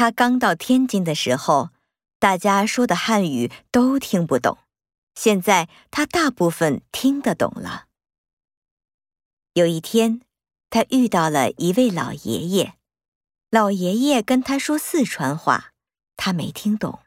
他刚到天津的时候大家说的汉语都听不懂。现在他大部分听得懂了。有一天他遇到了一位老爷爷。老爷爷跟他说四川话他没听懂。